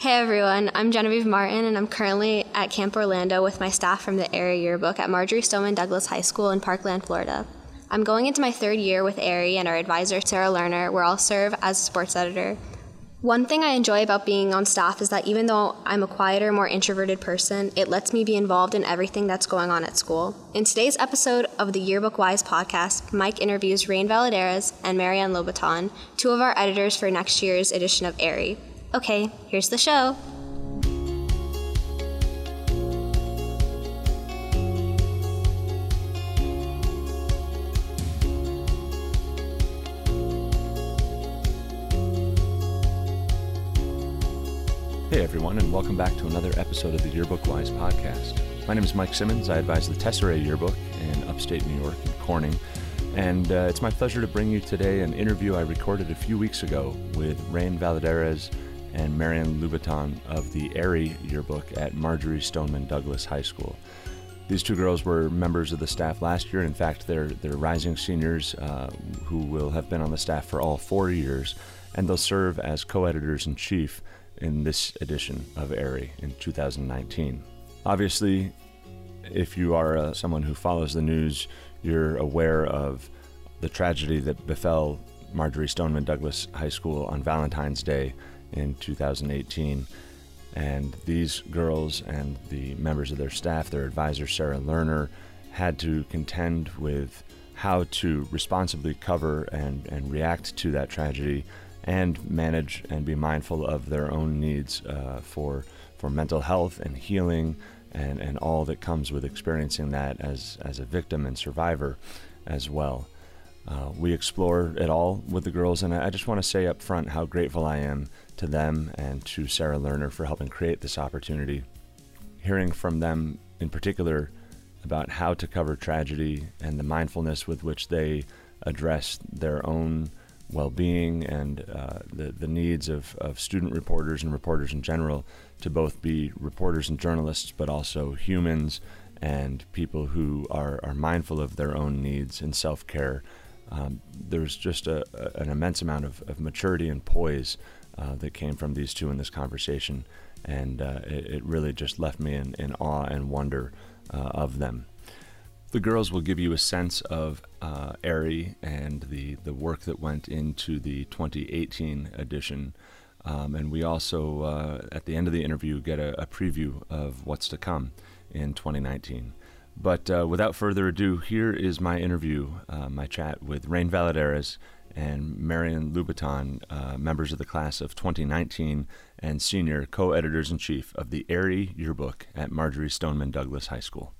Hey everyone, I'm Genevieve Martin and I'm currently at Camp Orlando with my staff from the Aerie Yearbook at Marjory Stoneman Douglas High School in Parkland, Florida. I'm going into my third year with Aerie and our advisor, Sarah Lerner, where I'll serve as sports editor. One thing I enjoy about being on staff is that even though I'm a quieter, more introverted person, it lets me be involved in everything that's going on at school. In today's episode of the Yearbook Whys podcast, Mike interviews Rain Valladares and Marian Lobaton, two of our editors for next year's edition of Aerie. Okay, here's the show. Hey everyone, and welcome back to another episode of the Yearbook Whys podcast. My name is Mike Simmons. I advise the Tesserae Yearbook in upstate New York in Corning. And uh, it's my pleasure to bring you today an interview I recorded a few weeks ago with Rain Valladares and Marian Lobaton of the Aerie yearbook at Marjory Stoneman Douglas High School. These two girls were members of the staff last year. In fact, they're, they're rising seniors uh, who will have been on the staff for all four years, and they'll serve as co editors in chief in this edition of Aerie in 2019. Obviously, if you are uh, someone who follows the news, you're aware of the tragedy that befell Marjory Stoneman Douglas High School on Valentine's Day in 2018. And these girls and the members of their staff, their advisor, Sarah Lerner, had to contend with how to responsibly cover and, and react to that tragedy and manage and be mindful of their own needs uh, for, for mental health and healing and, and all that comes with experiencing that as, as a victim and survivor as well. Uh, we explore it all with the girls, and I just want to say up front how grateful I am to them and to Sarah Lerner for helping create this opportunity. Hearing from them in particular about how to cover tragedy and the mindfulness with which they address their own well being and uh, the, the needs of, of student reporters and reporters in general to both be reporters and journalists, but also humans and people who are, are mindful of their own needs and self care. Um, there's just a, a, an immense amount of, of maturity and poise uh, that came from these two in this conversation, and uh, it, it, really just left me in, in awe and wonder uh, of them. The girls will give you a sense of uh, Aerie and the, the work that went into the 2018 edition. Um, and we also, uh, at the end of the interview, get a, a, preview of what's to come in 2019. But uh, without further ado, here is my interview, uh, my chat with Rain Valladares and Marian Lobaton, uh, members of the class of 2019 and senior co editors in chief of the Aerie Yearbook at Marjory Stoneman Douglas High School.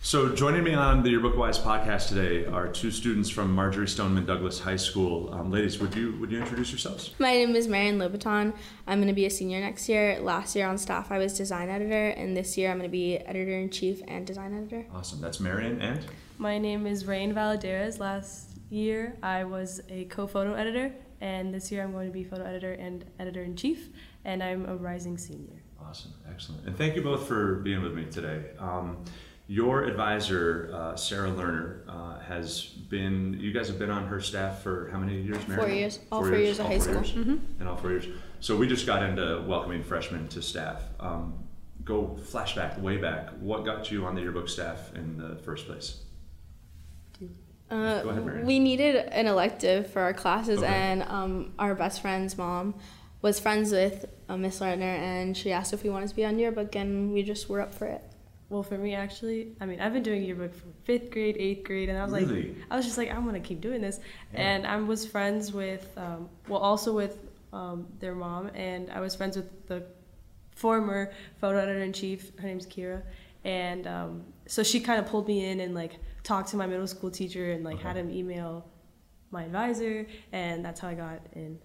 So, joining me on the Yearbook Whys podcast today are two students from Marjory Stoneman Douglas High School. Um, ladies, would you would you introduce yourselves? My name is Marian Lobaton. I'm going to be a senior next year. Last year on staff, I was design editor, and this year I'm going to be editor in chief and design editor. Awesome. That's Marian and. My name is Rain Valladares. Last year I was a co-photo editor, and this year I'm going to be photo editor and editor in chief, and I'm a rising senior. Awesome, excellent, and thank you both for being with me today. Um, your advisor, uh, Sarah Lerner, uh, has been, you guys have been on her staff for how many years, Mary? Four years. All four, four years, years, of high school. Years? Mm-hmm. And all four years. So we just got into welcoming freshmen to staff. Um, go flashback, way back. What got you on the yearbook staff in the first place? Uh, Go ahead, we needed an elective for our classes, okay. and um, our best friend's mom was friends with uh, Miss Lerner, and she asked if we wanted to be on yearbook, and we just were up for it. Well, for me, actually, I mean, I've been doing yearbook from fifth grade, eighth grade, and I was really? like, I was just like, I'm gonna keep doing this. Yeah. And I was friends with, um, well, also with um, their mom, and I was friends with the former photo editor in chief. Her name's Kira, and um, so she kind of pulled me in and like talked to my middle school teacher and like okay. had him email my advisor, and that's how I got in.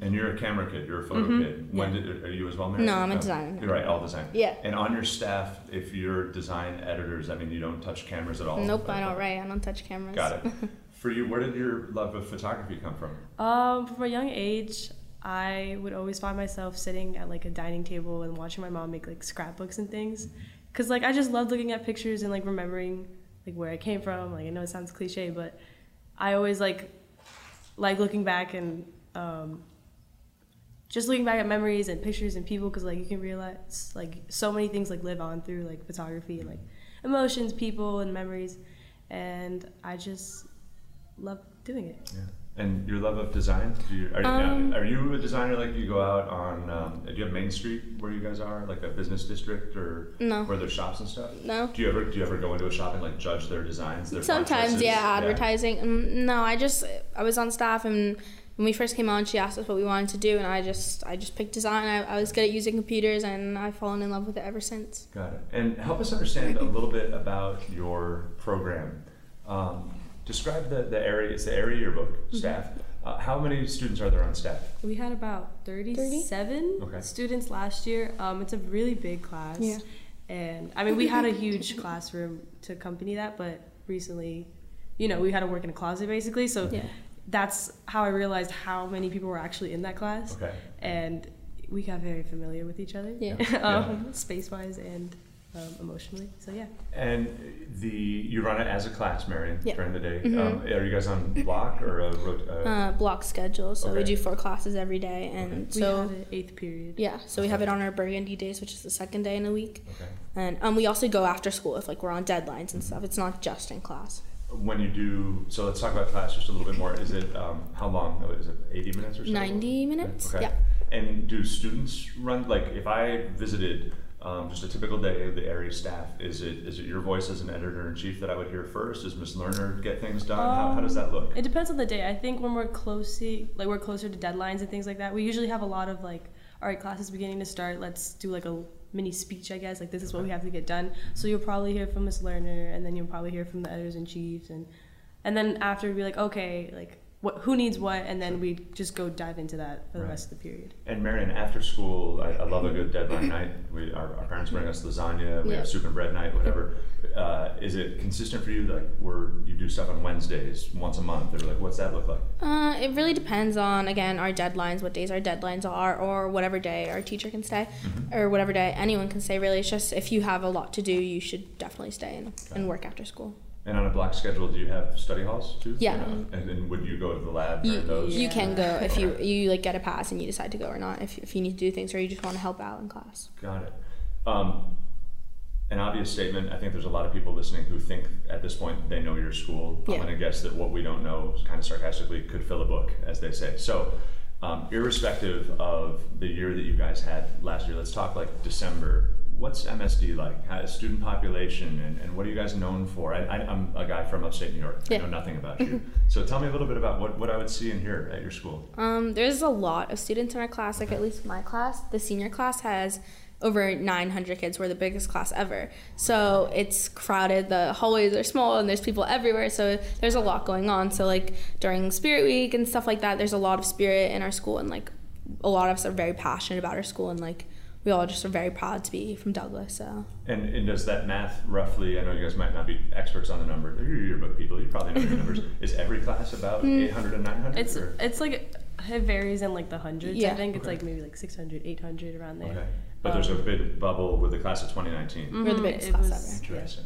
And you're a camera kid. You're a photo mm-hmm. kid. When yeah. did, are you as well? Mary? No, I'm a designer. You're right, all design. Yeah. And on your staff, if you're design editors, I mean, you don't touch cameras at all. Nope, I don't Right, I don't touch cameras. Got it. For you, where did your love of photography come from? Um, from a young age, I would always find myself sitting at like a dining table and watching my mom make like scrapbooks and things, cause like I just loved looking at pictures and like remembering like where I came from. Like I know it sounds cliche, but I always like like looking back and um, just looking back at memories and pictures and people because like you can realize like so many things like live on through like photography and like emotions people and memories and i just love doing it Yeah. And your love of design? Do you, are, you, Um, are you a designer? Like, do you go out on? Um, do you have Main Street where you guys are, like a business district, or No. where there's shops and stuff? No. Do you ever do you ever go into a shop and like judge their designs? Their Sometimes, yeah, advertising. Mm, No, I just I was on staff, and when we first came on, she asked us what we wanted to do, and I just I just picked design. I, I was good at using computers, and I've fallen in love with it ever since. Got it. And help us understand a little bit about your program. Um, describe the, the area. It's the Aerie yearbook Mm-hmm. staff. Uh, how many students are there on staff? we had about 37 Okay. students last year um, it's a really big class Yeah. and i mean we had a huge classroom to accompany that but recently you know we had to work in a closet basically so Yeah. that's how i realized how many people were actually in that class Okay. and we got very familiar with each other Yeah. um, space-wise and um, emotionally so yeah And the you run it as a class, Marian, Yeah. during the day. Mhm. Um, are you guys on block or a, rot- uh, Uh, block schedule, so we do four classes every day, and we so had an eighth period yeah, so we have it on our burgundy days, which is the second day in the week, okay. and um, we also go after school if like we're on deadlines and stuff. It's not just in class. When you do, so let's talk about class just a little bit more. Is it um, how long? Oh, Is it eighty minutes or so? Ninety minutes. Okay. Yeah. And do students run like if I visited um, just a typical day of the Aerie staff? Is it is it your voice as an editor in chief that I would hear first? Does Miss Lerner get things done? how, how does that look? It depends on the day. I think when we're closely, like we're closer to deadlines and things like that, we usually have a lot of like, all right, class is beginning to start. Let's do like a mini speech, I guess. Like this is what we have to get done. So you'll probably hear from Miss Lerner, and then you'll probably hear from the editors in chiefs, and and then after we'd be like, okay, like what, who needs what, and then we just go dive into that for the Right. rest of the period. And Marian, after school, I, I love a good deadline night. We, our, our parents bring us lasagna. We Yeah. have soup and bread night, whatever. Uh, is it consistent for you? Like, where you do stuff on Wednesdays once a month, or like, what's that look like? Uh, it really depends on again our deadlines, what days our deadlines are, or whatever day our teacher can stay, or whatever day anyone can stay. Really, it's just if you have a lot to do, you should definitely stay and, and work after school. And on a block schedule, do you have study halls too? Yeah. And then would you go to the lab You, those? you can go if you you like get a pass and you decide to go or not. If if you need to do things or you just want to help out in class. Got it. Um, an obvious statement. I think there's a lot of people listening who think at this point they know your school. I'm going to guess that what we don't know, kind of sarcastically, could fill a book, as they say. So, um, irrespective of the year that you guys had last year, let's talk like December. What's MSD like? How, student population, and, and what are you guys known for? I, I, I'm a guy from upstate New York. I know nothing about you. so tell me a little bit about what, what I would see and hear at your school. Um, there's a lot of students in our class. Like at least my class, the senior class has over 900 kids. We're the biggest class ever. So it's crowded. The hallways are small and there's people everywhere. So there's a lot going on. So like during Spirit Week and stuff like that, there's a lot of spirit in our school and like a lot of us are very passionate about our school and like we all just are very proud to be from Douglas. So And, and does that math roughly, I know you guys might not be experts on the number, you're yearbook people, you probably know your numbers. Is every class about 800 and 900? It's or- it's like it varies in like the hundreds. Yeah. I Yeah. think it's like maybe like 600, 800 around there. Okay. But there's a big bubble with the class of 2019. we're the Mhm, biggest it class was- ever. Interesting.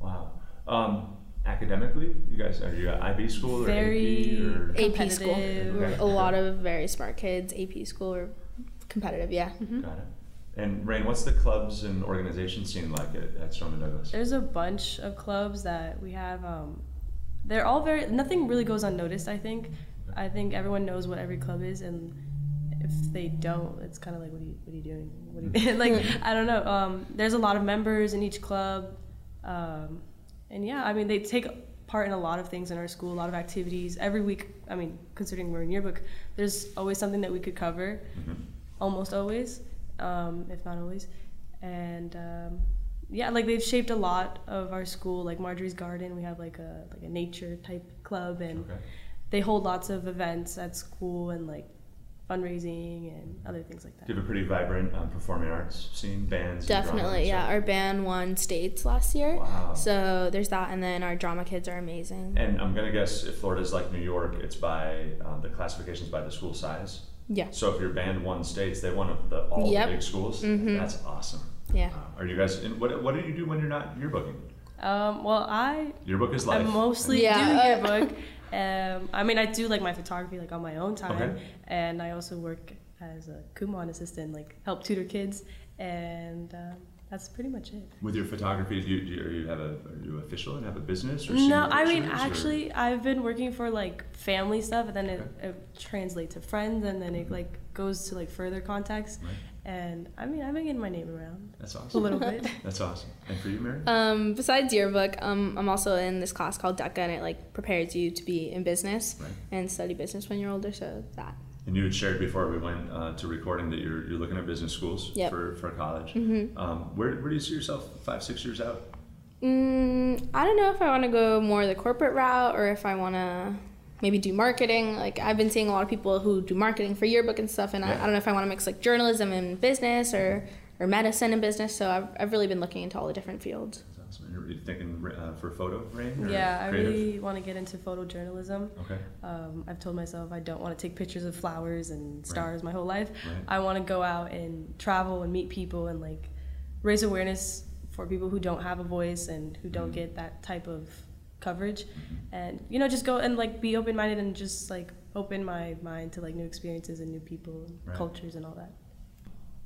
Wow. Um, academically, you guys, are you at IB school or Very AP? Or? AP school. Competitive. We're Okay. a lot of very smart kids. AP school. We're competitive. Yeah. Got it. And Rain, what's the clubs and organization scene like at, at Stoneman Douglas? There's a bunch of clubs that we have. Um, they're all very. Nothing really goes unnoticed. I think. I think everyone knows what every club is, and if they don't, it's kind of like, what are you, what are you doing? What are you like? I don't know. Um, there's a lot of members in each club, um, and yeah, I mean they take part in a lot of things in our school, a lot of activities every week. I mean, considering we're in yearbook, there's always something that we could cover, Mhm. Almost always, um, if not always, and. Um, yeah, like they've shaped a lot of our school. Like Marjory's Garden, we have like a like a nature type club, and Okay. they hold lots of events at school and like fundraising and other things like that. Do you have a pretty vibrant um, performing arts scene, bands? and drama Definitely, yeah. stuff? Our band won states last year. Wow. So there's that, and then our drama kids are amazing. And I'm gonna guess if Florida's like New York, it's by um, the classifications by the school size. Yeah, So if your band won states, they won the, all Yep. the big schools. Mhm. That's awesome. yeah. Uh, are you guys? In, what What do you do when you're not yearbooking? Um, well, I Yearbook is life. I mostly Yeah. do yearbook. um, I mean, I do like my photography like on my own time, Okay. and I also work as a Kumon assistant, like help tutor kids, and um, that's pretty much it. With your photography, do you, do you, are you have a are you official and have a business or No, I mean pictures, or- actually, I've been working for like family stuff, and then it, Okay. it translates to friends, and then it like goes to like further contacts. Right. And I mean, I've been getting my name around That's awesome. a little bit. That's awesome. And for you, Mary? Um, besides yearbook, um, I'm also in this class called DECA, and it like prepares you to be in business Right. and study business when you're older. So that. And you had shared before we went uh, to recording that you're, you're looking at business schools Yep. for, for college. Mm-hmm. Um, where, where do you see yourself five, six years out? Mm, I don't know if I want to go more the corporate route or if I want to maybe do marketing. Like I've been seeing a lot of people who do marketing for yearbook and stuff, and I, I don't know if I want to mix like journalism and business or or medicine and business. So I've, I've really been looking into all the different fields. That's awesome. And You're thinking uh, for photo, Rain? or yeah, I creative? really want to get into photojournalism. Okay. Um, I've told myself I don't want to take pictures of flowers and stars my whole life. Right. I want to go out and travel and meet people and like raise awareness for people who don't have a voice and who don't Mhm. get that type of coverage Mhm. and you know just go and like be open minded and just like open my mind to like new experiences and new people and Right. cultures and all that.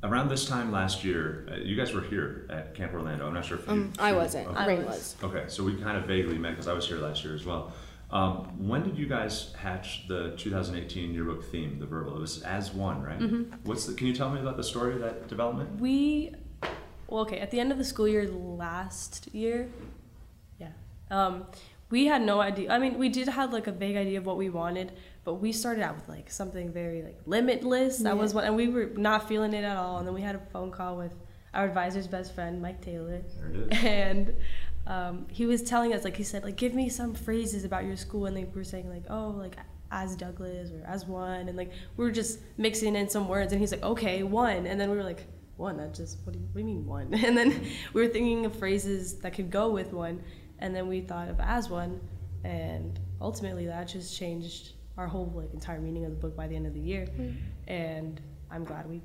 Around this time last year, uh, you guys were here at Camp Orlando. I'm not sure if you. Um, I wasn't. okay. Rain was. was. Okay, so we kind of vaguely met because I was here last year as well. Um, when did you guys hatch the 2018 yearbook theme, the verbal? It was as one, right? Mm-hmm. What's the? Can you tell me about the story of that development? We, well, okay, at the end of the school year last year, yeah, um, we had no idea. I mean, we did have like a vague idea of what we wanted, but we started out with like something very like limitless. That was Yeah. what, and we were not feeling it at all. And then we had a phone call with our advisor's best friend, Mike Taylor, There it is. and um, he was telling us like he said like give me some phrases about your school and like we were saying like oh like as douglas or as one and like we were just mixing in some words and he's like okay one and then we were like one that just what do you, what do you mean one and then we were thinking of phrases that could go with one and then we thought of as one and ultimately that just changed our whole like entire meaning of the book by the end of the year and i'm glad we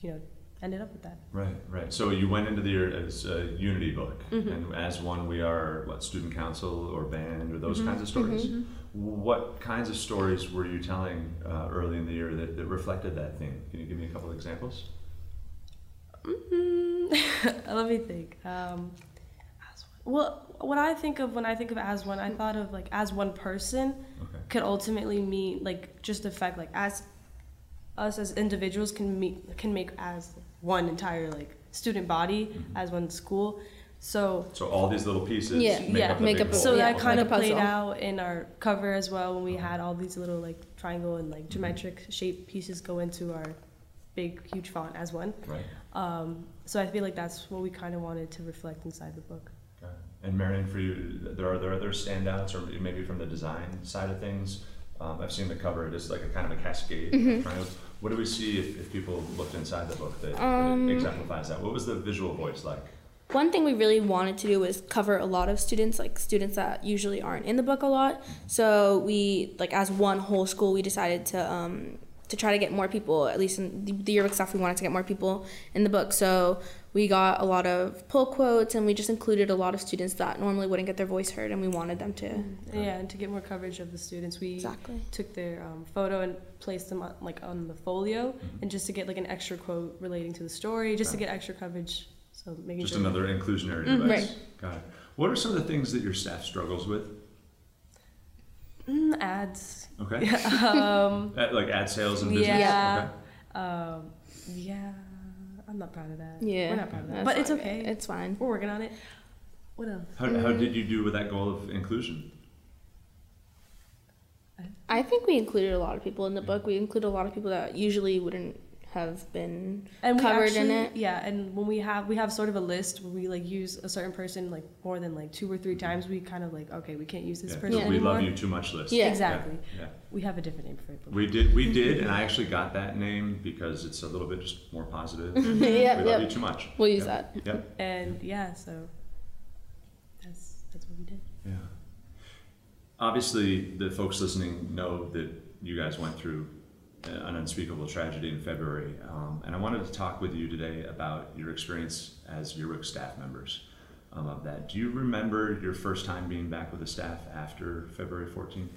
you know ended up with that Right, right. So you went into the year as a unity book, Mm-hmm. and as one, we are what student council or band or those Mm-hmm. kinds of stories. What kinds of stories were you telling uh, early in the year that, that reflected that theme? Can you give me a couple of examples? Mm, let me think. Um, as one. Well, what I think of when I think of as one, I thought of like as one person Okay. could ultimately mean like just the fact like as us as individuals can meet can make as one entire like student body Mhm. as one school. So So all these little pieces Yeah, make yeah, up the make big up a- whole. so Yeah, that kind like of played out in our cover as well when we had all these little like triangle and like geometric shape pieces go into our big huge font as one. Right. Um, so I feel like that's what we kind of wanted to reflect inside the book. And Marian, for you, there are there other standouts, or maybe from the design side of things. Um, I've seen the cover; it is like a kind of a cascade. Mm-hmm. of. What do we see if, if people looked inside the book that, Um, that exemplifies that? What was the visual voice like? One thing we really wanted to do was cover a lot of students, like students that usually aren't in the book a lot. So we, like as one whole school, we decided to um, to try to get more people, at least in the, the yearbook stuff, we wanted to get more people in the book. So we got a lot of pull quotes, and we just included a lot of students that normally wouldn't get their voice heard, and we wanted them to. Yeah, and to get more coverage of the students, we Exactly. took their um, photo and placed them on, like on the folio, Mhm. and just to get like an extra quote relating to the story, just to get extra coverage. So making Just sure. another inclusionary Mm, device. right. Got it. What are some of the things that your staff struggles with? Mm, ads. Okay. um, like ad sales and business. Yeah. Okay. um, yeah, I'm not proud of that. Yeah, we're not proud of that, that's but it's fine. okay. It's fine. We're working on it. What else? How, how did you do with that goal of inclusion? I think we included a lot of people in the book. We include a lot of people that usually wouldn't have been and we covered actually, in it. Yeah, and when we have we have sort of a list where we like use a certain person like more than like two or three times, we kind of like okay, we can't use this Yeah, person we anymore. love you too much list. Yeah. Exactly. Yeah. We have a different name for it. We did, we did, and I actually got that name because it's a little bit just more positive. Yep, we love yep. you too much. We'll use Yep. that. Yep. And yeah, so that's that's what we did. Yeah. Obviously, the folks listening know that you guys went through an unspeakable tragedy in February, um, and I wanted to talk with you today about your experience as yearbook staff members um, of that. Do you remember your first time being back with the staff after February 14th?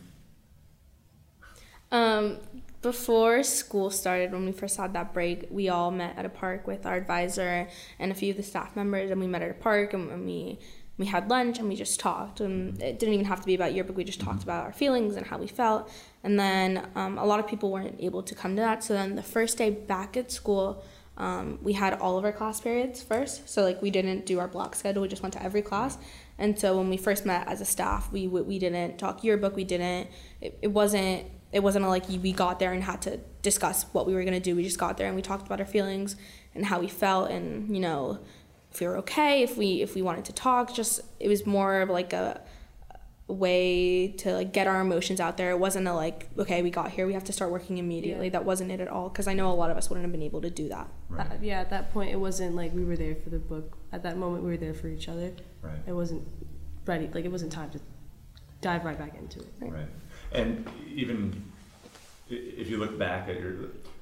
Um, before school started, when we first had that break, we all met at a park with our advisor and a few of the staff members, and we met at a park and, and we we had lunch and we just talked. And it didn't even have to be about yearbook. We just talked about our feelings and how we felt. And then um, a lot of people weren't able to come to that. So then the first day back at school, um, we had all of our class periods first. So like we didn't do our block schedule. We just went to every class. And so when we first met as a staff, we we didn't talk yearbook. We didn't. It, it wasn't. It wasn't like we got there and had to discuss what we were gonna do. We just got there and we talked about our feelings and how we felt and you know if we were okay, if we if we wanted to talk. Just it was more of like a, a way to like get our emotions out there. It wasn't a like okay, we got here, we have to start working immediately. Yeah. That wasn't it at all because I know a lot of us wouldn't have been able to do that. Right. Uh, yeah, at that point, it wasn't like we were there for the book. At that moment, we were there for each other. Right. It wasn't ready. Like it wasn't time to dive right back into it. Right. And even if you look back at your,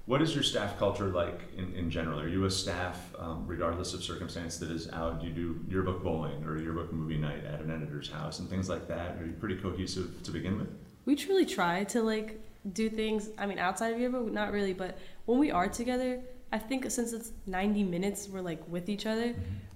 what is your staff culture like in, in general? Are you a staff, um, regardless of circumstance, that is out? Do you do yearbook bowling or yearbook movie night at an editor's house and things like that? Are you pretty cohesive to begin with? We truly try to like do things. I mean, outside of yearbook, not really, but when we are together, I think since it's 90 minutes, we're like with each other.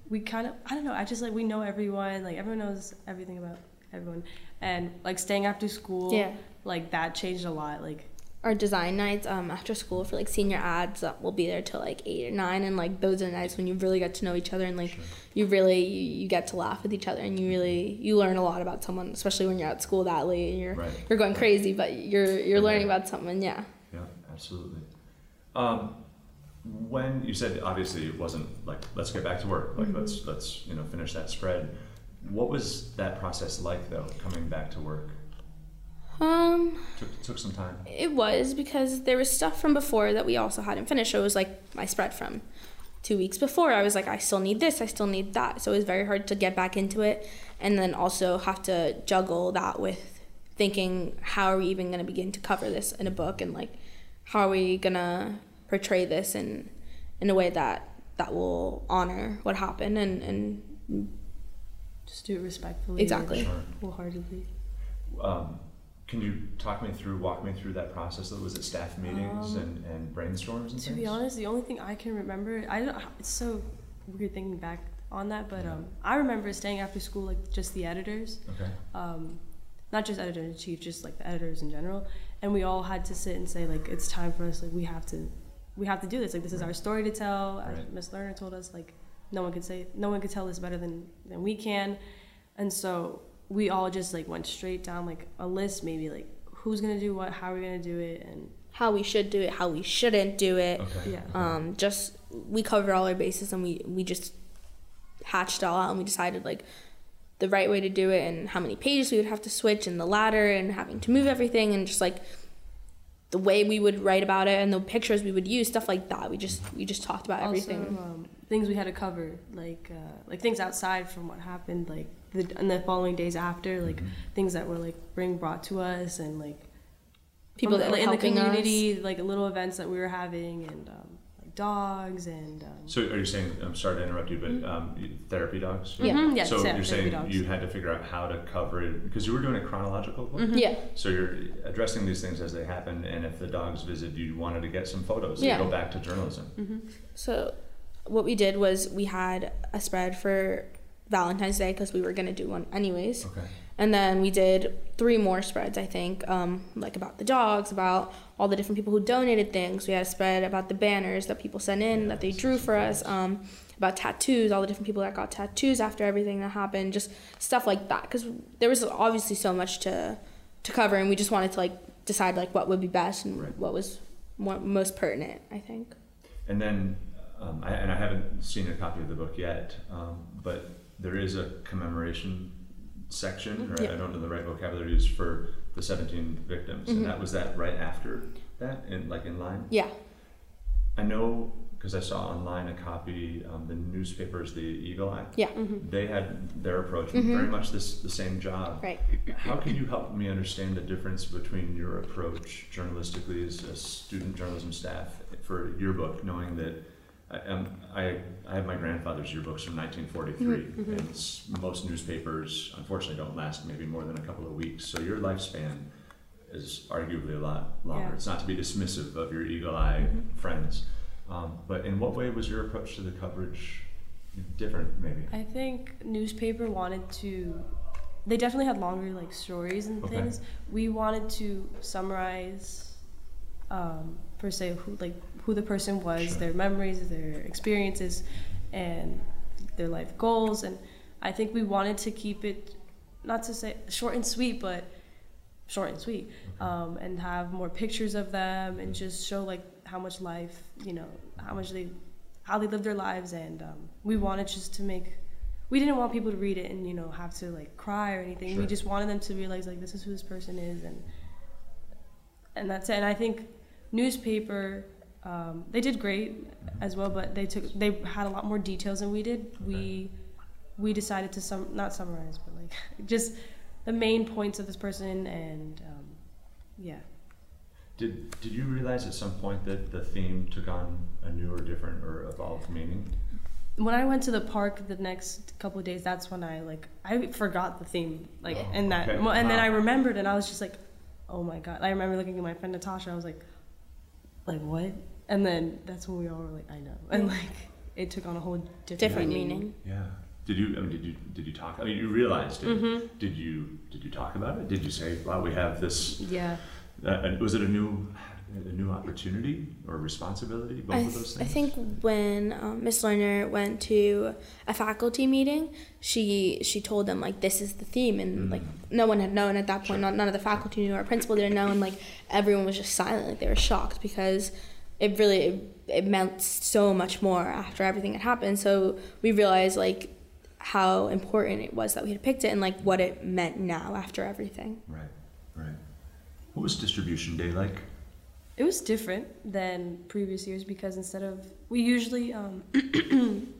We kind of, I don't know. I just like we know everyone. Like everyone knows everything about everyone, and like staying after school. Yeah. Like that changed a lot. Like Our design nights um, after school for like senior ads uh, will be there till like eight or nine, and like those are nights when you really get to know each other and like you really you, you get to laugh with each other and you really you learn a lot about someone, especially when you're at school that late and you're Right. you're going crazy, but you're you're Right. learning about someone. Yeah. Yeah, absolutely. Um, when you said obviously it wasn't like let's get back to work, like let's let's you know finish that spread. What was that process like though, coming back to work? Um. Took took some time. It was because there was stuff from before that we also hadn't finished. So it was like my spread from two weeks before. I was like, I still need this, I still need that. So it was very hard to get back into it, and then also have to juggle that with thinking, how are we even going to begin to cover this in a book, and like, how are we gonna portray this in in a way that that will honor what happened and and just do it respectfully. Exactly. Sure. Wholeheartedly. Um, can you talk me through, walk me through that process? Was it staff meetings Um, and, and brainstorms and To things? be honest, the only thing I can remember, I don't. It's so weird thinking back on that, but um, I remember staying after school, like just the editors, Okay. um, not just editor in chief, just like the editors in general, and we all had to sit and say like it's time for us, like we have to, we have to do this. Like this is our story to tell. Right. Miss Lerner told us, like no one could say, no one could tell this better than than we can, and so we all just like went straight down like a list, maybe like who's gonna do what, how are we gonna do it, and how we should do it, how we shouldn't do it. Okay. yeah. um, just we covered all our bases and we we just hatched it all out and we decided like the right way to do it and how many pages we would have to switch and the ladder and having to move everything and just like the way we would write about it and the pictures we would use stuff like that we just we just talked about everything Also, um, things we had to cover, like uh, like things outside from what happened, like the in the following days after, like Mhm. things that were like being brought to us, and like people that the- in the helping us. community, like little events that we were having, and um, like dogs and um, So are you saying, I'm sorry to interrupt you, but um, therapy dogs? Yeah. Mhm, yes, So yeah, you're saying dogs. you had to figure out how to cover it, because you were doing a chronological book? Mhm. yeah So you're addressing these things as they happen, and if the dogs visit, you wanted to get some photos. So Yeah. you go back to journalism. mhm. so what we did was we had a spread for valentine's day because we were going to do one anyways Okay. And then we did three more spreads, I think, um, like about the dogs, about all the different people who donated things. We had a spread about the banners that people sent in, that they drew for us, um, about tattoos, all the different people that got tattoos after everything that happened, just stuff like that. Because there was obviously so much to to cover, and we just wanted to like decide like what would be best and Right. what was more, most pertinent. I think. And then, um, I, and I haven't seen a copy of the book yet, um, but there is a commemoration section, or Yeah. I don't know the right vocabulary used for the 17 victims, Mhm. and that was that right after that, in like in line. Yeah. I know because I saw online a copy, um, the newspapers, the Eagle Eye. Yeah. Mhm. They had their approach, Mhm. very much this the same job. Right. How can you help me understand the difference between your approach journalistically as a student journalism staff for your book, knowing that I, um, I, I have my grandfather's yearbooks from 1943, Mhm. and most newspapers, unfortunately, don't last maybe more than a couple of weeks. So your lifespan is arguably a lot longer. Yeah. It's not to be dismissive of your eagle eye Mhm. friends, um, but in what way was your approach to the coverage different? Maybe. I think newspaper wanted to. They definitely had longer like stories and Okay. things. We wanted to summarize, um, per se, who like who the person was, Sure. their memories, their experiences, and their life goals. And I think we wanted to keep it, not to say short and sweet, but short and sweet, um, and have more pictures of them and just show like how much life, you know, how much they, how they live their lives. And um, we wanted just to make, we didn't want people to read it and you know have to like cry or anything. Sure. We just wanted them to realize like this is who this person is and and that's it. And I think newspaper. Um, they did great as well, but they took they had a lot more details than we did. We we decided to sum not summarize, but like just the main points of this person and um, yeah. Did Did you realize at some point that the theme took on a new or different or evolved meaning? When I went to the park the next couple of days, that's when I like I forgot the theme like Oh, and that okay. and then I remembered and I was just like, oh my god! I remember looking at my friend Natasha. I was like, like what? And then that's when we all were like, I know, and like it took on a whole different, Different meaning. Yeah. Did you? I mean, did you? Did you talk? I mean, you realized it. Mhm. Did you? Did you talk about it? Did you say, "Wow, we have this"? Yeah. Uh, was it a new, a new opportunity or responsibility? Both I, of those things? I think when um, Miss Lerner went to a faculty meeting, she she told them like this is the theme, and Mm. like no one had known at that point. Sure. Not, none of the faculty knew. Our principal didn't know, and like everyone was just silent. Like they were shocked because it really it, it meant so much more after everything had happened. So we realized like how important it was that we had picked it, and like what it meant now after everything. Right. Right. What was distribution day like? It was different than previous years because instead of we usually um,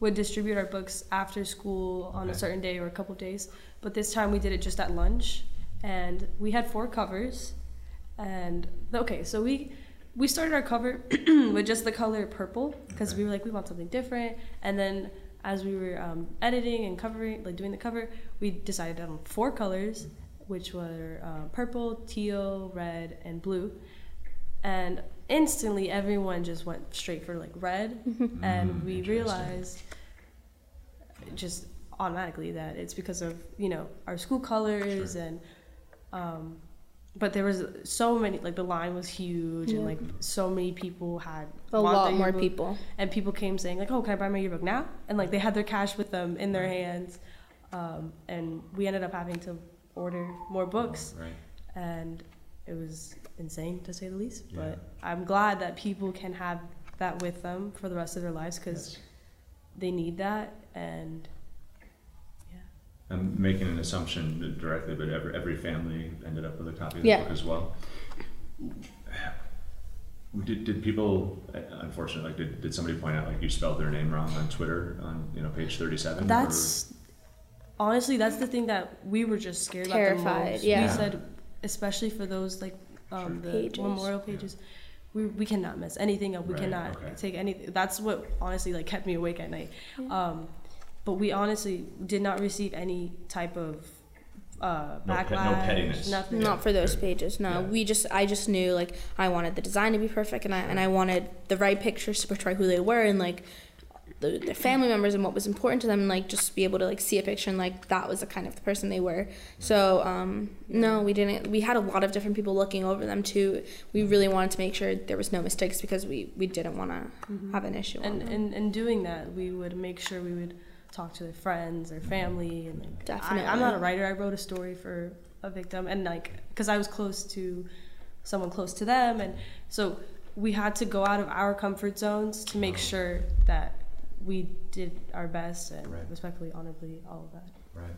would distribute our books after school on a certain day or a couple of days, but this time we did it just at lunch, and we had four covers, and okay, so we we started our cover with just the color purple because we were like we want something different, and then as we were um, editing and covering like doing the cover, we decided on four colors, which were uh, purple, teal, red, and blue and instantly everyone just went straight for like red. And Mm, we realized just automatically that it's because of you know our school colors Sure. and um but there was so many like the line was huge and like so many people had A lot more people. and people came saying like oh can i buy my yearbook now? And like they had their cash with them in their hands um, and we ended up having to order more books. Right. and it was insane to say the least. Yeah. But I'm glad that people can have that with them for the rest of their lives because Yes. they need that. And yeah, I'm making an assumption directly, but every, every family ended up with a copy of the Yeah. book as well. Did, did people, uh, unfortunately, like, did, did somebody point out like you spelled their name wrong on Twitter on you know page thirty seven? that's honestly that's the thing that we were just scared about the Terrified, most. yeah. We said, especially for those like um, the Pages. memorial pages. We, we cannot mess anything up. We Right, cannot okay. take anything. That's what honestly like kept me awake at night. Um, but we honestly did not receive any type of uh, No pe- no backlash. pettiness. Nothing. Not for those pages. No, Yeah. we just I just knew like I wanted the design to be perfect, and I and I wanted the right pictures to portray who they were and like the, their family members and what was important to them, and like just be able to like see a picture and like that was the kind of the person they were. So um, no, we didn't. We had a lot of different people looking over them too. We really wanted to make sure there was no mistakes because we we didn't want to have an issue. and on them. in, in doing that we would make sure we would talk to their friends their family and like Definitely. I, i'm not a writer i wrote a story for a victim and like because i was close to someone close to them and so we had to go out of our comfort zones to make sure that we did our best and Right. respectfully honorably all of that Right.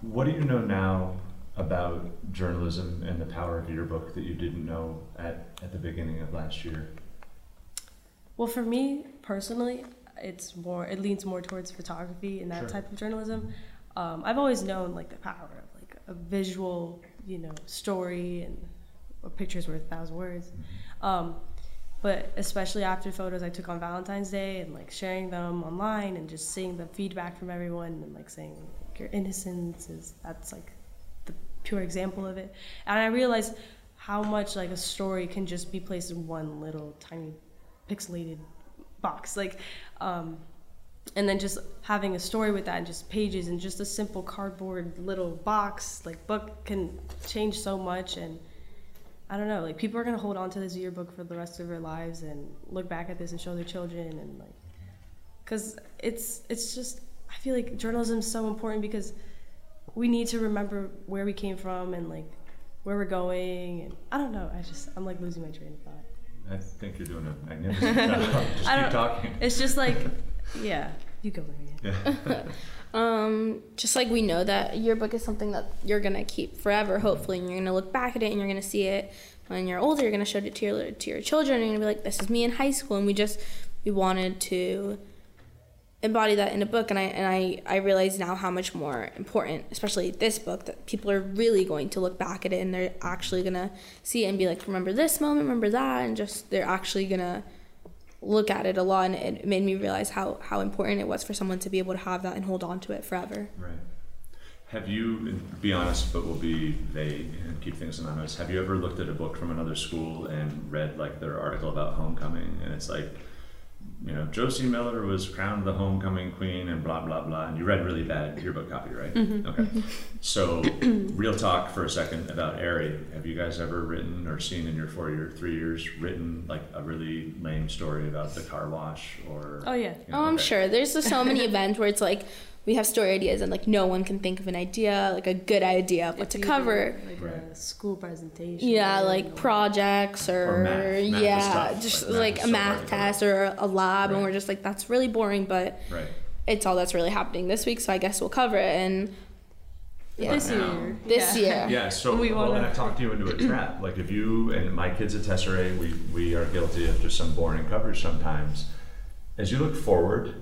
What do you know now about journalism and the power of your book that you didn't know at, at the beginning of last year? Well, for me personally, it's more. It leans more towards photography and that Sure. type of journalism. Um, I've always known like the power of like a visual, you know, story and a picture's worth a thousand words. Um, but especially after photos I took on Valentine's Day and like sharing them online and just seeing the feedback from everyone and like saying like, your innocence is that's like the pure example of it. And I realized how much like a story can just be placed in one little tiny pixelated box. Like, um, and then just having a story with that and just pages and just a simple cardboard little box like book can change so much and I don't know, like people are gonna hold on to this yearbook for the rest of their lives and look back at this and show their children and like, cause it's it's just I feel like journalism is so important because we need to remember where we came from and like where we're going and I don't know I just I'm like losing my train of thought. I think you're doing a magnificent job. Just I keep talking. It's just like yeah you go Marian. Yeah. Um, just like we know that yearbook is something that you're gonna keep forever, hopefully, and you're gonna look back at it and you're gonna see it when you're older. You're gonna show it to your to your children. And you're gonna be like, "This is me in high school," and we just we wanted to embody that in a book. And I and I I realize now how much more important, especially this book, that people are really going to look back at it and they're actually gonna see it and be like, "Remember this moment, remember that," and just they're actually gonna look at it a lot and it made me realize how, how important it was for someone to be able to have that and hold on to it forever. Right. Have you, be honest, but we'll be they keep things anonymous. Have you ever looked at a book from another school and read like their article about homecoming? And it's like, you know, Josie Miller was crowned the homecoming queen and blah, blah, blah. And you read really bad yearbook copy, right? Mm-hmm. Okay. So, real talk for a second about Aerie. Have you guys ever written or seen in your four year, three years, written like a really lame story about the car wash or? Oh yeah. you oh, know, Oh, I'm okay. sure. There's so many events where it's like we have story ideas and like no one can think of an idea, like a good idea of what If to cover. like Right. a school presentation. Yeah, or- like projects or, Or math. Math yeah, tough. just Like, like is a math hard test or a lab, Right. and we're just like that's really boring, but Right. it's all that's really happening this week, so I guess we'll cover it. And yeah, this Now. year. this yeah. year, Yeah, so We well, wanna- and I've talked you into a trap. Like if you and my kids at Tesserae, we we are guilty of just some boring coverage sometimes. As you look forward,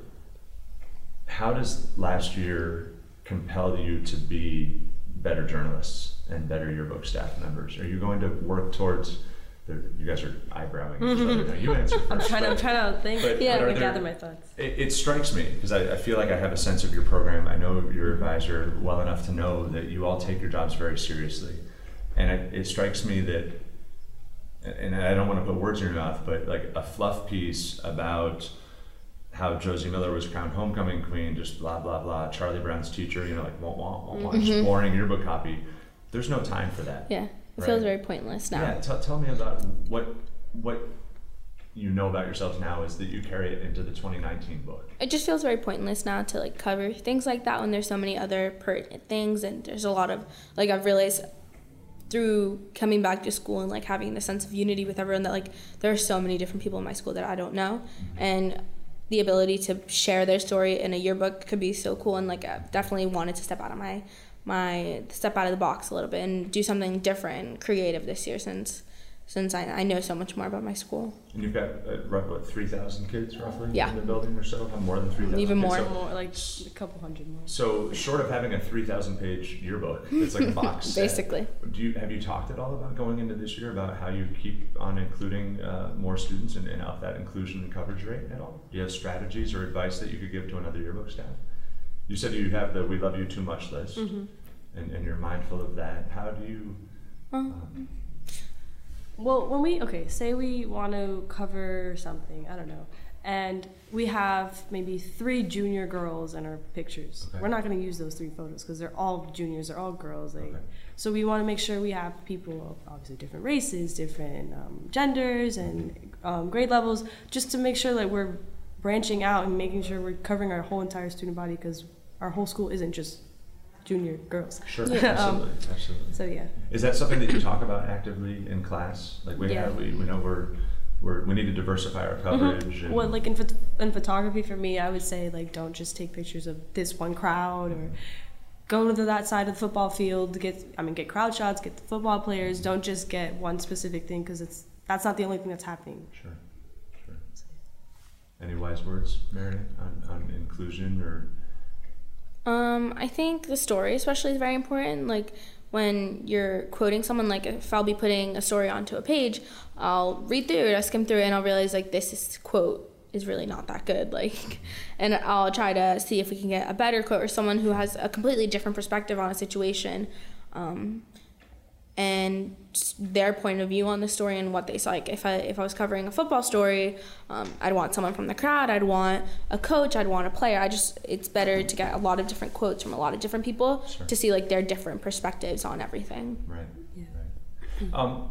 how does last year compel you to be better journalists and better yearbook staff members? Are you going to work towards? The, you guys are eyebrowing. now. You answer 1st I'm trying. To, I'm trying to think. But- Yeah. but there- gather my thoughts. it, it strikes me because I, I feel like I have a sense of your program. I know your advisor well enough to know that you all take your jobs very seriously, and it, it strikes me that, and I don't want to put words in your mouth, but like a fluff piece about how Josie Miller was crowned homecoming queen, just blah blah blah. Charlie Brown's teacher, you know, like wah wah wah wah, just mm-hmm. boring yearbook copy. There's no time for that. yeah, it Right. feels very pointless now. Yeah, tell tell me about what what you know about yourselves now is that you carry it into the 2019 book. it just feels very pointless now to like cover things like that when there's so many other pertinent things and there's a lot of like I've realized through coming back to school and like having the sense of unity with everyone that like there are so many different people in my school that I don't know mm-hmm. and the ability to share their story in a yearbook could be so cool and like I definitely wanted to step out of my my step out of the box a little bit and do something different creative this year since since I, I know so much more about my school. And you've got uh, roughly what, 3,000 kids roughly Yeah. in the building or so? Have more than 3,000 Even kids? more. So, More like a couple hundred more. so short of having a 3,000 page yearbook, it's like a box set. Basically. Do you, have you talked at all about going into this year about how you keep on including uh, more students and, and up that inclusion and coverage rate at all? Do you have strategies or advice that you could give to another yearbook staff? You said you have the "We Love You Too Much" list, Mm-hmm. and, and you're mindful of that. How do you? Um, Well, when we okay, say we want to cover something, I don't know, and we have maybe three junior girls in our pictures. Okay. We're not going to use those three photos because they're all juniors, they're all girls. Like, Okay. so we want to make sure we have people of obviously different races, different um, genders, and um, grade levels, just to make sure that we're branching out and making sure we're covering our whole entire student body because our whole school isn't just junior girls. Sure, Um, absolutely, absolutely. So yeah. Is that something that you talk about actively in class? Like we Yeah. have, we, we know we're, we're we need to diversify our mm-hmm. coverage. And, Well, like in, phot- in photography, for me, I would say like don't just take pictures of this one crowd or mm-hmm. go to that side of the football field to get. I mean, get crowd shots, get the football players. Mm-hmm. Don't just get one specific thing because it's that's not the only thing that's happening. Sure, sure. Any wise words, Meredith, on, on inclusion or? Um, I think the story especially is very important. Like when you're quoting someone, like if I'll be putting a story onto a page, I'll read through it, I skim through it, and I'll realize like this is, quote is really not that good. Like, and I'll try to see if we can get a better quote or someone who has a completely different perspective on a situation. um, and their point of view on the story and what they saw. Like if I if I was covering a football story, um, I'd want someone from the crowd. I'd want a coach. I'd want a player. I just it's better to get a lot of different quotes from a lot of different people Sure. to see like their different perspectives on everything. Right. Yeah. Right. Um,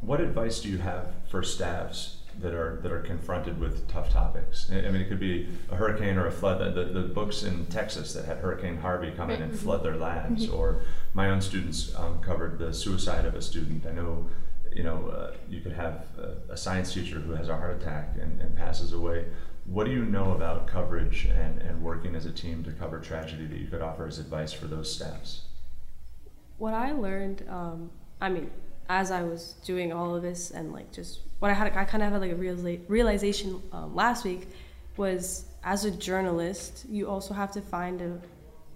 what advice do you have for staffs that are that are confronted with tough topics? I mean, it could be a hurricane or a flood. The, the, the books in Texas that had Hurricane Harvey come in and flood their labs, or my own students um, covered the suicide of a student. I know, you know, uh, you could have a, a science teacher who has a heart attack and, and passes away. What do you know about coverage and, and working as a team to cover tragedy that you could offer as advice for those staffs? What I learned, um, I mean, as I was doing all of this and like just what I had, I kind of had like a realiza- realization um, last week was as a journalist, you also have to find a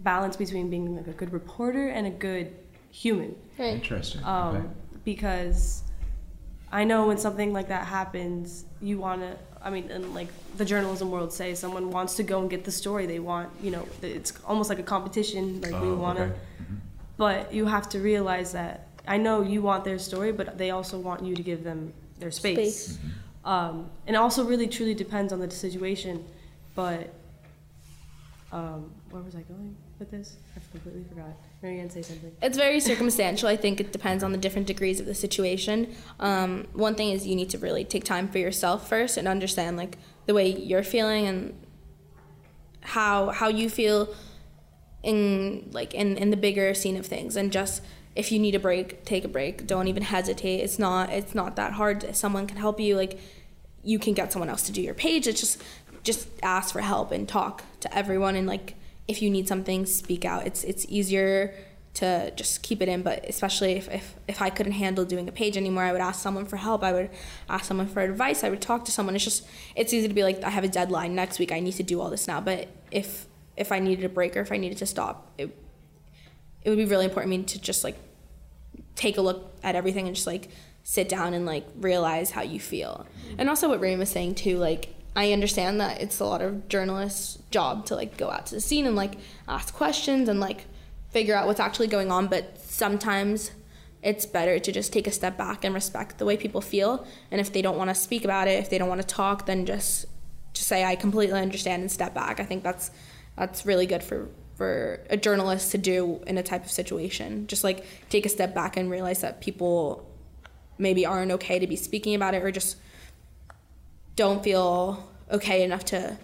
balance between being like a good reporter and a good human. Right. Interesting. um, okay. because I know when something like that happens, you want to. I mean, in like the journalism world, say someone wants to go and get the story. They want, you know, it's almost like a competition. Like we Oh, want to, okay. but you have to realize that I know you want their story, but they also want you to give them their space. Space. Um, and it also really truly depends on the situation. But um, where was I going with this? I completely forgot. Marian, say something. It's very circumstantial. I think it depends on the different degrees of the situation. Um, one thing is you need to really take time for yourself first and understand like the way you're feeling and how how you feel in like in, in the bigger scene of things and just if you need a break take a break. Don't even hesitate. It's not it's not that hard. Someone can help you like you can get someone else to do your page. It's just just ask for help and talk to everyone. And like if you need something speak out. It's it's easier to just keep it in. But especially if, if if i couldn't handle doing a page anymore i would ask someone for help. I would ask someone for advice. I would talk to someone. It's just it's easy to be like i have a deadline next week. I need to do all this now. But if if i needed a break or if i needed to stop it it would be really important to me to just like take a look at everything and just like sit down and like realize how you feel. Mm-hmm. And also what Rain was saying too, like I understand that it's a lot of journalists' job to like go out to the scene and like ask questions and like figure out what's actually going on, but sometimes it's better to just take a step back and respect the way people feel. And if they don't want to speak about it, if they don't want to talk, then just just say I completely understand and step back. I think that's that's really good for for a journalist to do in a type of situation. Just like take a step back and realize that people maybe aren't okay to be speaking about it or just don't feel okay enough to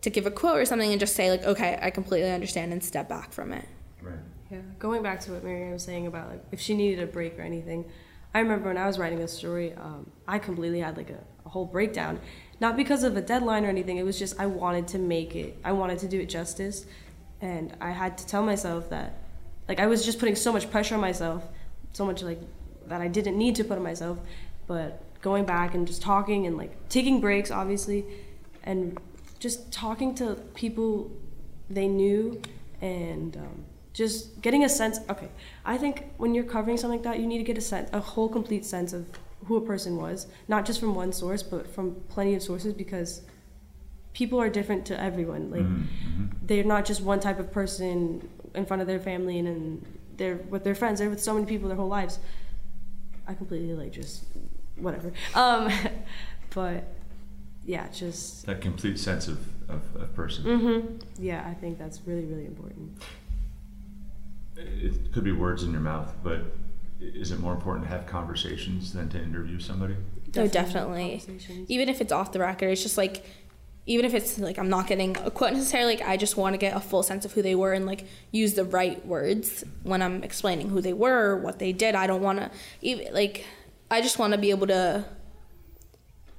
to give a quote or something and just say like okay I completely understand and step back from it. Right. Yeah, going back to what Marian was saying about like if she needed a break or anything, I remember when I was writing a story, um, I completely had like a, a whole breakdown, not because of a deadline or anything. It was just I wanted to make it, I wanted to do it justice, and I had to tell myself that, like I was just putting so much pressure on myself, so much like that I didn't need to put on myself, but going back and just talking and like taking breaks, obviously, and just talking to people they knew and um, just getting a sense okay i think when you're covering something like that you need to get a sense a whole complete sense of who a person was not just from one source but from plenty of sources because people are different to everyone like Mm-hmm. they're not just one type of person in front of their family and then they're with their friends they're with so many people their whole lives i completely like just whatever um but yeah just That complete sense of, of, of person. hmm Yeah, I think that's really, really important. It could be words in your mouth, but is it more important to have conversations than to interview somebody? Oh, definitely. Even if it's off the record, it's just like, even if it's like I'm not getting a quote necessarily, like I just want to get a full sense of who they were and like use the right words when I'm explaining who they were what they did. I don't want to even like, I just want to be able to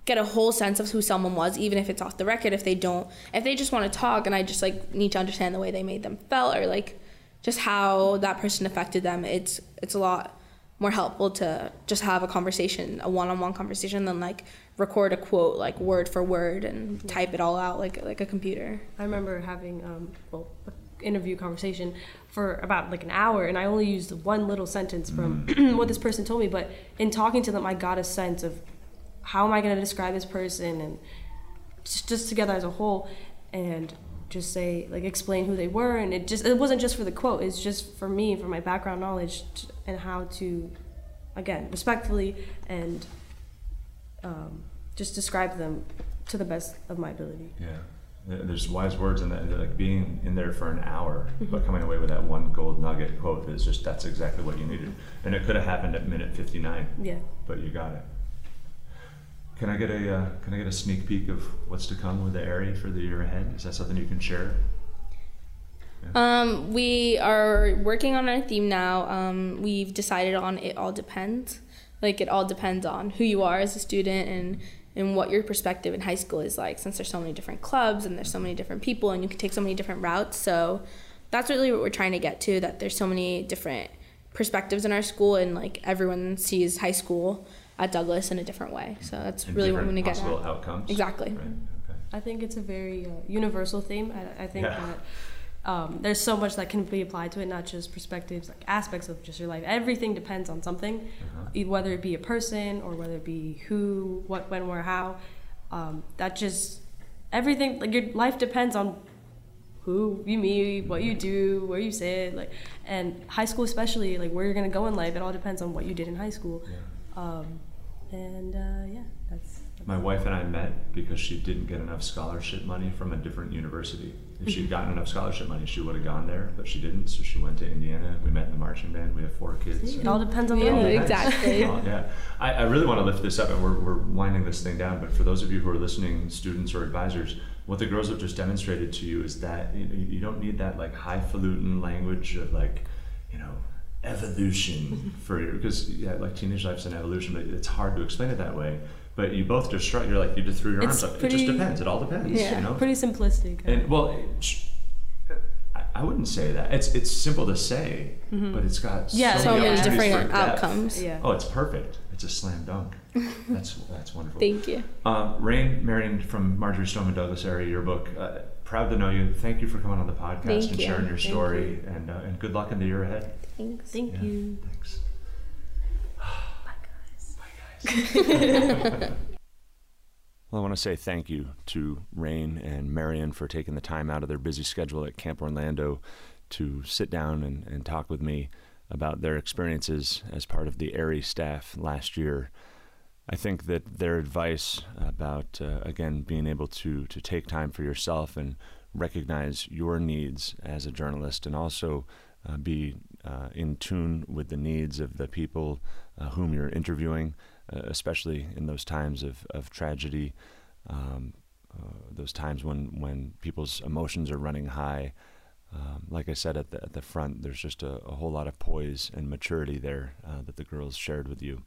get a whole sense of who someone was, even if it's off the record. If they don't, if they just want to talk, and I just like need to understand the way they made them felt or like just how that person affected them. It's it's a lot more helpful to just have a conversation, a one-on-one conversation, than like record a quote like word for word and type it all out like like a computer. I remember having um, well, an interview conversation for about like an hour, and I only used one little sentence from what this person told me. But in talking to them, I got a sense of how am I going to describe this person, and just, just together as a whole. And just say like explain who they were, and it just it wasn't just for the quote. It's just for me, for my background knowledge, and how to, again, respectfully and um, just describe them to the best of my ability. Yeah. There's wise words in that, like being in there for an hour, mm-hmm. but coming away with that one gold nugget quote is just that's exactly what you needed, and it could have happened at minute 59. Yeah. But you got it. Can I get a uh, Can I get a sneak peek of what's to come with the Aerie for the year ahead? Is that something you can share? Yeah. Um, we are working on our theme now. Um, we've decided on it all depends. Like it all depends on who you are as a student and and what your perspective in high school is like since there's so many different clubs and there's so many different people and you can take so many different routes so that's really what we're trying to get to that there's so many different perspectives in our school and like everyone sees high school at Douglas in a different way so that's and really what we're going to get at outcomes exactly right. okay. I think it's a very uh, universal theme I, I think yeah. that um, there's so much that can be applied to it, not just perspectives, like aspects of just your life. Everything depends on something, uh-huh. whether it be a person or whether it be who, what, when, where, how. Um, that just everything like your life depends on who you meet, what you do, where you sit, like, and high school especially, like where you're gonna go in life. It all depends on what you did in high school. Yeah. Um, and uh, yeah, my wife and I met because she didn't get enough scholarship money from a different university. If she'd mm-hmm. gotten enough scholarship money, she would have gone there, but she didn't. So she went to Indiana. We met in the marching band. We have four kids. It all depends on the yeah, exactly. yeah, I, I, really want to lift this up, and we're, we're winding this thing down. But for those of you who are listening, students or advisors, what the girls have just demonstrated to you is that you, you don't need that like highfalutin language of like, you know, evolution for your because yeah, like teenage life's an evolution, but it's hard to explain it that way but you both just strut. You're like you just threw your it's arms up. Pretty, it just depends. It all depends. Yeah, you know? pretty simplistic. And well, I wouldn't say that. It's it's simple to say, mm-hmm. but it's got yeah, so, many different outcomes. Yeah. Oh, it's perfect. It's a slam dunk. that's that's wonderful. Thank you. Um, Rain Marian from Marjory Stoneman Douglas Aerie Yearbook. Uh, proud to know you. Thank you for coming on the podcast Thank and you. sharing your story, you. and uh, and good luck in the year ahead. Thanks. Thank yeah, you. Thanks. Well, I want to say thank you to Rain and Marian for taking the time out of their busy schedule at Camp Orlando to sit down and, and talk with me about their experiences as part of the Aerie staff last year. I think that their advice about, uh, again, being able to, to take time for yourself and recognize your needs as a journalist and also uh, be uh, in tune with the needs of the people uh, whom you're interviewing uh, especially in those times of, of tragedy, um, uh, those times when, when people's emotions are running high. Um, like I said at the, at the front, there's just a, a whole lot of poise and maturity there uh, that the girls shared with you.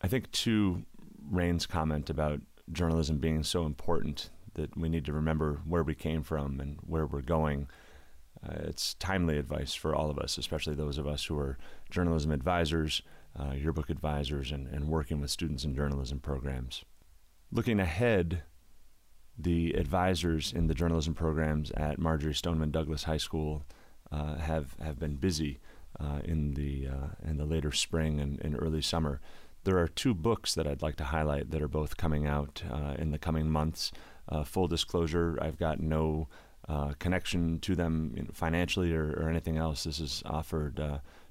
I think, to Rain's comment about journalism being so important that we need to remember where we came from and where we're going. Uh, it's timely advice for all of us, especially those of us who are journalism advisors, uh, yearbook advisors, and, and working with students in journalism programs. Looking ahead, the advisors in the journalism programs at Marjory Stoneman Douglas High School uh, have have been busy uh, in the uh, in the later spring and, and, early summer. There are two books that I'd like to highlight that are both coming out uh, in the coming months. Uh, full disclosure: I've got no uh, connection to them financially or, or, anything else. This is offered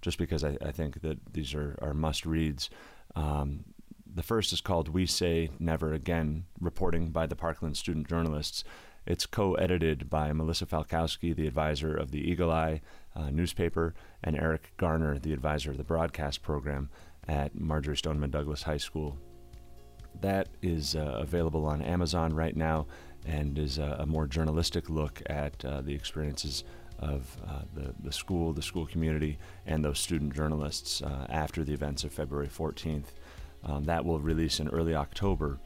just because I, I think that these are, are must reads. Um, the first is called We Say Never Again, reporting by the Parkland student journalists. It's co edited by Melissa Falkowski, the advisor of the Eagle Eye uh, newspaper, and Eric Garner, the advisor of the broadcast program at Marjory Stoneman Douglas High School. That is uh, available on Amazon right now and is a, a more journalistic look at uh, the experiences of uh, the, the school, the school community, and those student journalists uh, after the events of February 14th. Um, that will release in early October.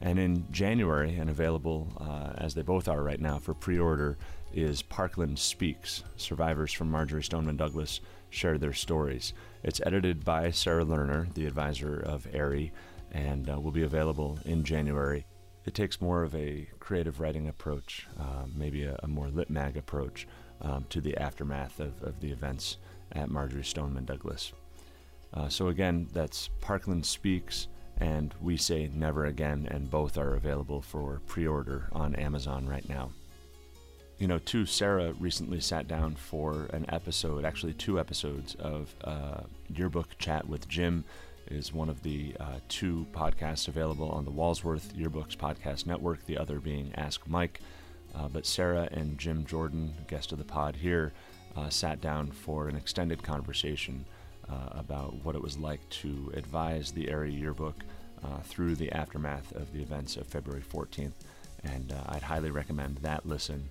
And in January, and available uh, as they both are right now for pre order, is Parkland Speaks. Survivors from Marjory Stoneman Douglas share their stories. It's edited by Sarah Lerner, the advisor of Aerie, and uh, will be available in January. It takes more of a creative writing approach, uh, maybe a, a more lit mag approach um, to the aftermath of, of the events at Marjory Stoneman Douglas. Uh, so, again, that's Parkland Speaks and We Say Never Again, and both are available for pre order on Amazon right now. You know, too, Sarah recently sat down for an episode, actually two episodes of uh, Yearbook Chat with Jim. Is one of the uh, two podcasts available on the Walsworth Yearbooks Podcast Network, the other being Ask Mike. Uh, but Sarah and Jim Jordan, guest of the pod here, uh, sat down for an extended conversation uh, about what it was like to advise the Aerie yearbook uh, through the aftermath of the events of February 14th. And uh, I'd highly recommend that listen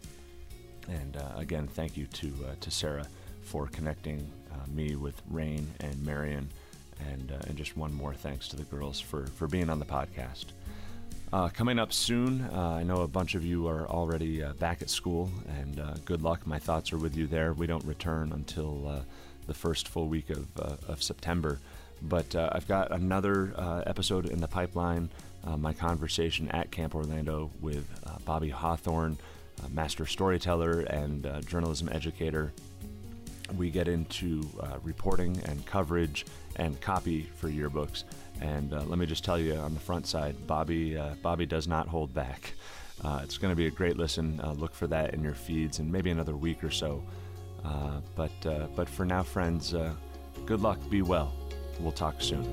and uh, again, thank you to to Sarah for connecting me with Rain and Marian, and and just one more thanks to the girls for for being on the podcast. Uh, coming up soon, uh, I know a bunch of you are already back at school, and good luck. My thoughts are with you there. We don't return until the first full week of of September, but I've got another episode in the pipeline. my conversation at Camp Orlando with Bobby Hawthorne master storyteller and uh, journalism educator. We get into uh, reporting and coverage and copy for yearbooks. And uh, let me just tell you on the front side, Bobby uh, Bobby does not hold back. Uh, it's going to be a great listen. look for that in your feeds in maybe another week or so. but but for now, friends, good luck. Be well. We'll talk soon.